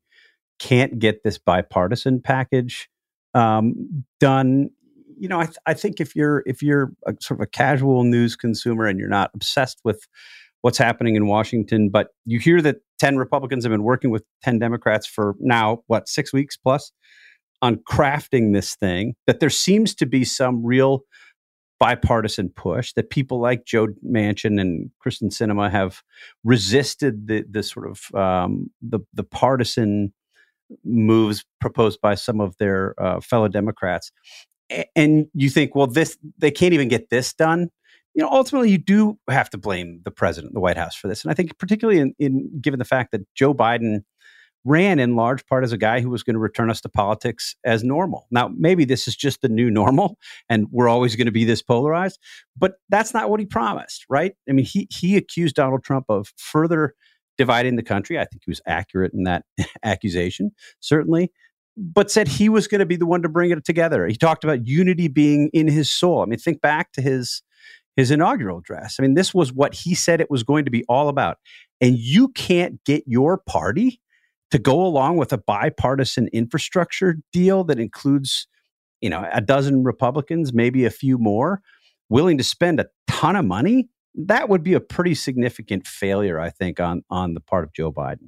can't get this bipartisan package um, done. You know, I, th- I think if you're if you're a, sort of a casual news consumer and you're not obsessed with what's happening in Washington, but you hear that ten Republicans have been working with ten Democrats for now what six weeks plus. on crafting this thing that there seems to be some real bipartisan push that people like Joe Manchin and Kyrsten Sinema have resisted the the sort of um, the the partisan moves proposed by some of their uh, fellow Democrats, and you think, well, this they can't even get this done. You know, ultimately, you do have to blame the president, the White House, for this, and I think particularly in, in given the fact that Joe Biden ran in large part as a guy who was going to return us to politics as normal. Now, maybe this is just the new normal and we're always going to be this polarized, but that's not what he promised, right? I mean, he he accused Donald Trump of further dividing the country. I think he was accurate in that accusation, certainly, but said he was going to be the one to bring it together. He talked about unity being in his soul. I mean, think back to his his inaugural address. I mean, this was what he said it was going to be all about. And you can't get your party to go along with a bipartisan infrastructure deal that includes, you know, a dozen Republicans, maybe a few more, willing to spend a ton of money, that would be a pretty significant failure, I think, on on the part of Joe Biden.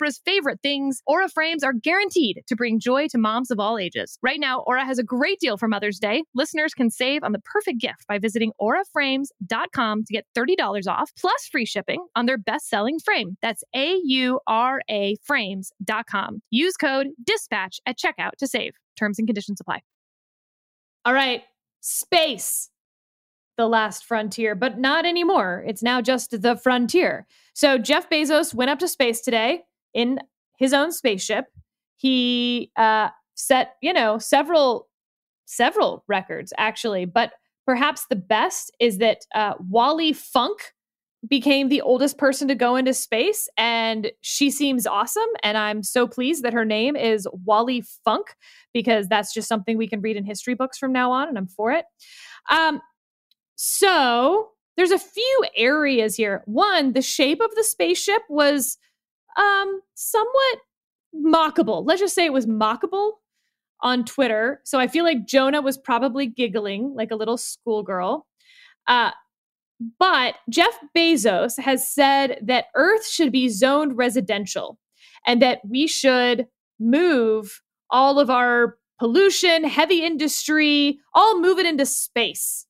Oprah's favorite things, Aura frames are guaranteed to bring joy to moms of all ages. Right now, Aura has a great deal for Mother's Day. Listeners can save on the perfect gift by visiting auraframes.com to get $30 off plus free shipping on their best-selling frame. That's A U R A frames.com. Use code DISPATCH at checkout to save. Terms and conditions apply. All right, space the last frontier, but not anymore. It's now just the frontier. So Jeff Bezos went up to space today in his own spaceship. He uh, set, you know, several several records actually, but perhaps the best is that uh, Wally Funk became the oldest person to go into space, and she seems awesome. And I'm so pleased that her name is Wally Funk because that's just something we can read in history books from now on, and I'm for it. Um, so there's a few areas here. One, the shape of the spaceship was um somewhat mockable. Let's just say it was mockable on Twitter. So I feel like Jonah was probably giggling like a little schoolgirl. Uh but Jeff Bezos has said that Earth should be zoned residential and that we should move all of our pollution, heavy industry, all move it into space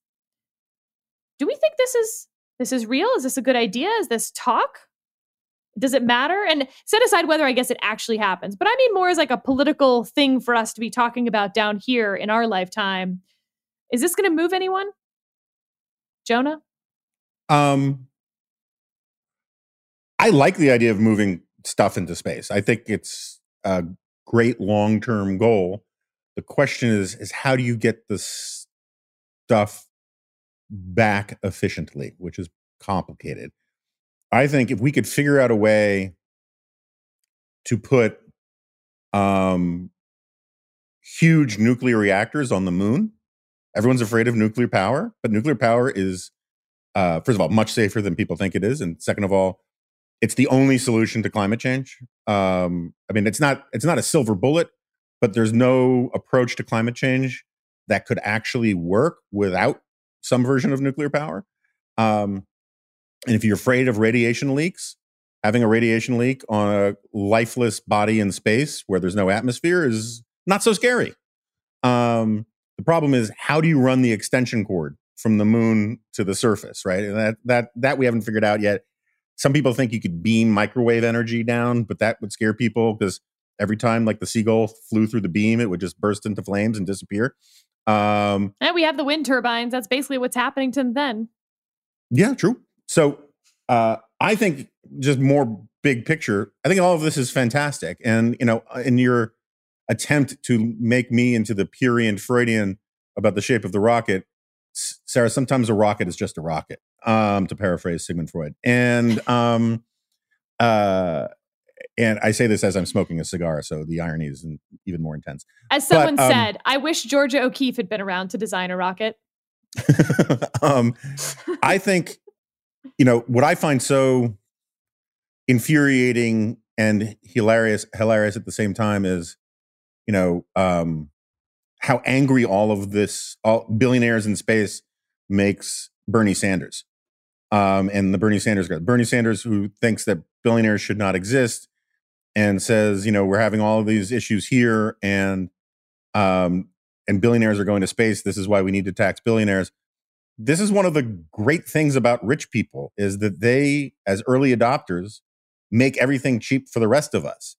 do we think this is this is real? Is this a good idea? Is this talk? Does it matter? And set aside whether I guess it actually happens, but I mean more as like a political thing for us to be talking about down here in our lifetime. Is this going to move anyone? Jonah? Um I like the idea of moving stuff into space. I think it's a great long-term goal. The question is is how do you get the stuff back efficiently, which is complicated. I think if we could figure out a way to put um, huge nuclear reactors on the moon, everyone's afraid of nuclear power, but nuclear power is, uh, first of all, much safer than people think it is, and second of all, it's the only solution to climate change. Um, I mean, it's not it's not a silver bullet, but there's no approach to climate change that could actually work without some version of nuclear power. Um, and if you're afraid of radiation leaks, having a radiation leak on a lifeless body in space where there's no atmosphere is not so scary. Um, the problem is how do you run the extension cord from the moon to the surface, right? And that that that we haven't figured out yet. Some people think you could beam microwave energy down, but that would scare people because every time like the seagull flew through the beam, it would just burst into flames and disappear. Um, And we have the wind turbines. That's basically what's happening to them then. Yeah, true. So uh, I think just more big picture, I think all of this is fantastic. And, you know, in your attempt to make me into the Purian Freudian about the shape of the rocket, Sarah, sometimes a rocket is just a rocket, um, to paraphrase Sigmund Freud. And, um, uh, and I say this as I'm smoking a cigar, so the irony is even more intense. As someone um, said, I wish Georgia O'Keeffe had been around to design a rocket. um, I think, you know, what I find so infuriating and hilarious, hilarious at the same time is, you know, um, how angry all of this, all billionaires in space makes Bernie Sanders. Um, and the Bernie Sanders guy, Bernie Sanders, who thinks that billionaires should not exist, and says, you know, we're having all of these issues here, and um, and billionaires are going to space. This is why we need to tax billionaires. This is one of the great things about rich people is that they, as early adopters, make everything cheap for the rest of us.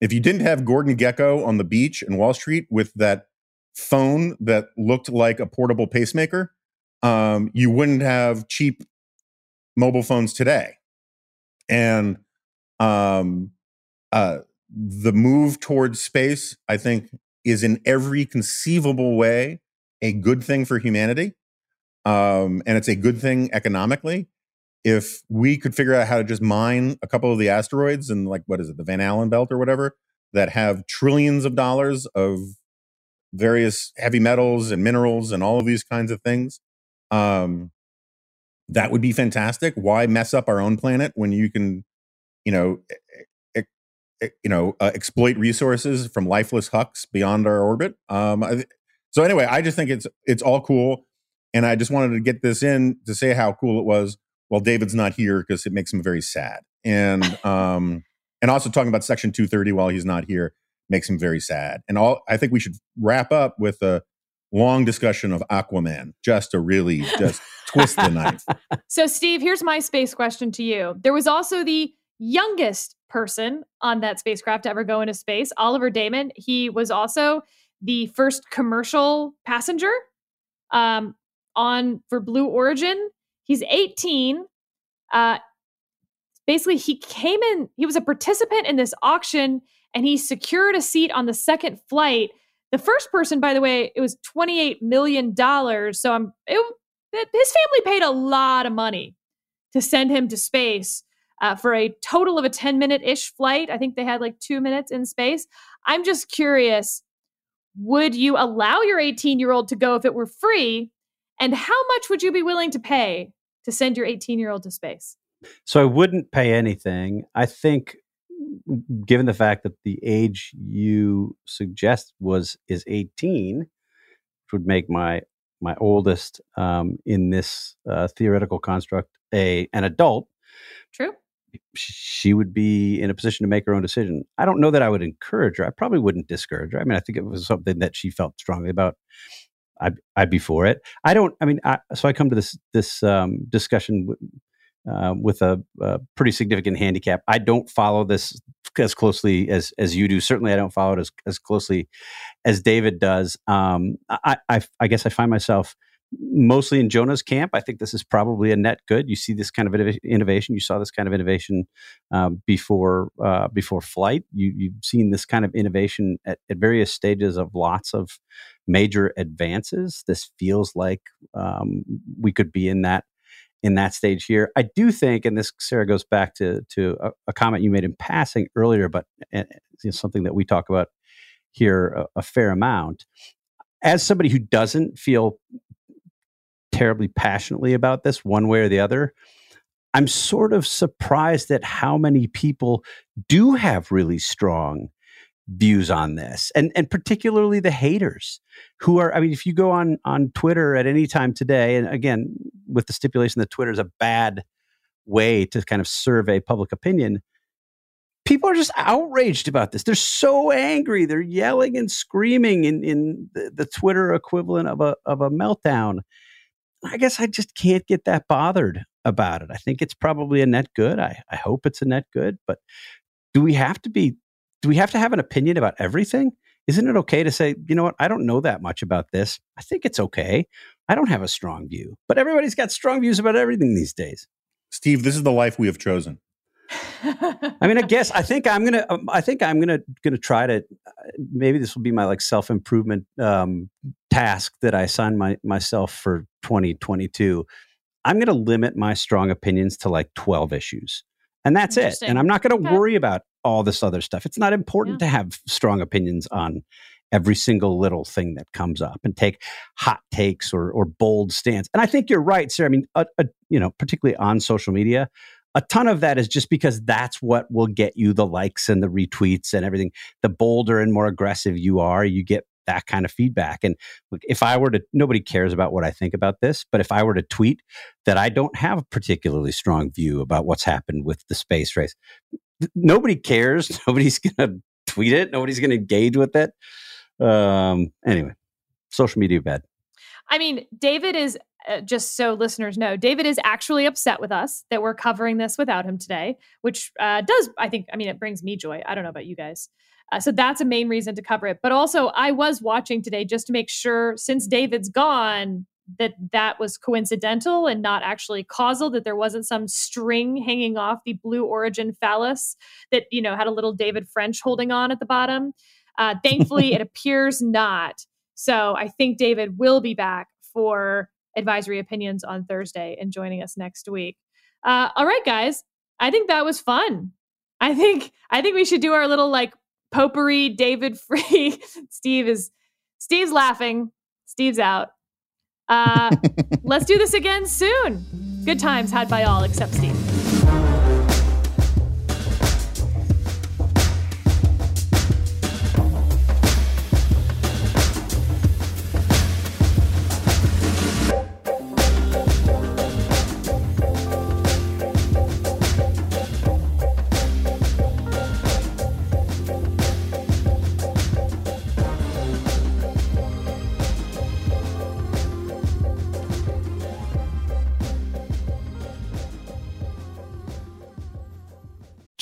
If you didn't have Gordon Gekko on the beach in Wall Street with that phone that looked like a portable pacemaker, um, you wouldn't have cheap mobile phones today. And um, uh, the move towards space, I think, is in every conceivable way a good thing for humanity. Um, and it's a good thing economically. If we could figure out how to just mine a couple of the asteroids and, like, what is it, the Van Allen belt or whatever, that have trillions of dollars of various heavy metals and minerals and all of these kinds of things, um, that would be fantastic. Why mess up our own planet when you can, you know, you know, uh, exploit resources from lifeless hucks beyond our orbit? Um, I, so anyway, I just think it's it's all cool, and I just wanted to get this in to say how cool it was. Well, David's not here because it makes him very sad, and um, and also talking about Section 230 while he's not here makes him very sad. And all I think we should wrap up with a long discussion of Aquaman, just to really just twist the knife. So, Steve, here's my space question to you. There was also the youngest person on that spacecraft to ever go into space, Oliver Daemen. He was also the first commercial passenger um, on for Blue Origin. He's 18. Uh, basically, he came in, he was a participant in this auction and he secured a seat on the second flight. The first person, by the way, it was $28 million. So I'm, it, his family paid a lot of money to send him to space uh, for a total of a 10 minute ish flight. I think they had like two minutes in space. I'm just curious would you allow your 18 year old to go if it were free? And how much would you be willing to pay to send your 18 year old to space? So I wouldn't pay anything. I think, given the fact that the age you suggest was is 18, which would make my my oldest um, in this uh, theoretical construct a an adult, True. she would be in a position to make her own decision. I don't know that I would encourage her. I probably wouldn't discourage her. I mean, I think it was something that she felt strongly about. I'd, I'd be for it. I don't. I mean, I, so I come to this this um, discussion w- uh, with a, a pretty significant handicap. I don't follow this as closely as as you do. Certainly, I don't follow it as as closely as David does. Um, I, I I guess I find myself mostly in Jonah's camp. I think this is probably a net good. You see this kind of innov- innovation. You saw this kind of innovation um, before uh, before flight. You, you've seen this kind of innovation at, at various stages of lots of major advances. This feels like um, we could be in that in that stage here. I do think, and this Sarah goes back to to a, a comment you made in passing earlier, but uh, it's something that we talk about here a, a fair amount. As somebody who doesn't feel terribly passionately about this one way or the other. I'm sort of surprised at how many people do have really strong views on this and and particularly the haters who are I mean if you go on on Twitter at any time today and again with the stipulation that Twitter is a bad way to kind of survey public opinion people are just outraged about this they're so angry they're yelling and screaming in in the, the Twitter equivalent of a of a meltdown I guess I just can't get that bothered about it. I think it's probably a net good. I, I hope it's a net good, but do we have to be do we have to have an opinion about everything? isn't it okay to say, you know what, I don't know that much about this. I think it's okay. I don't have a strong view, but everybody's got strong views about everything these days. Steve, this is the life we have chosen. I mean, I guess I think I'm gonna. Um, I think I'm gonna gonna try to. Uh, maybe this will be my like self improvement um, task that I assign my myself for 2022. I'm gonna limit my strong opinions to like 12 issues, and that's it. And I'm not gonna okay. worry about all this other stuff. It's not important yeah. to have strong opinions on every single little thing that comes up and take hot takes or or bold stance. And I think you're right, sir. I mean, a, a, you know, particularly on social media, a ton of that is just because that's what will get you the likes and the retweets and everything. The bolder and more aggressive you are, you get that kind of feedback. And if I were to, nobody cares about what I think about this, but if I were to tweet that I don't have a particularly strong view about what's happened with the space race, nobody cares. Nobody's going to tweet it. Nobody's going to engage with it. Um, anyway, social media bad. I mean, David is uh, just so listeners know, David is actually upset with us that we're covering this without him today, which uh, does, I think, I mean, it brings me joy. I don't know about you guys. Uh, so that's a main reason to cover it. But also, I was watching today just to make sure, since David's gone, that that was coincidental and not actually causal that there wasn't some string hanging off the blue origin phallus that you know had a little david french holding on at the bottom uh, thankfully it appears not so i think david will be back for advisory opinions on Thursday and joining us next week. Uh, all right, guys. I think that was fun. I think I think we should do our little like potpourri David free. Steve is Steve's laughing. Steve's out. Uh, let's do this again soon. Good times had by all except Steve.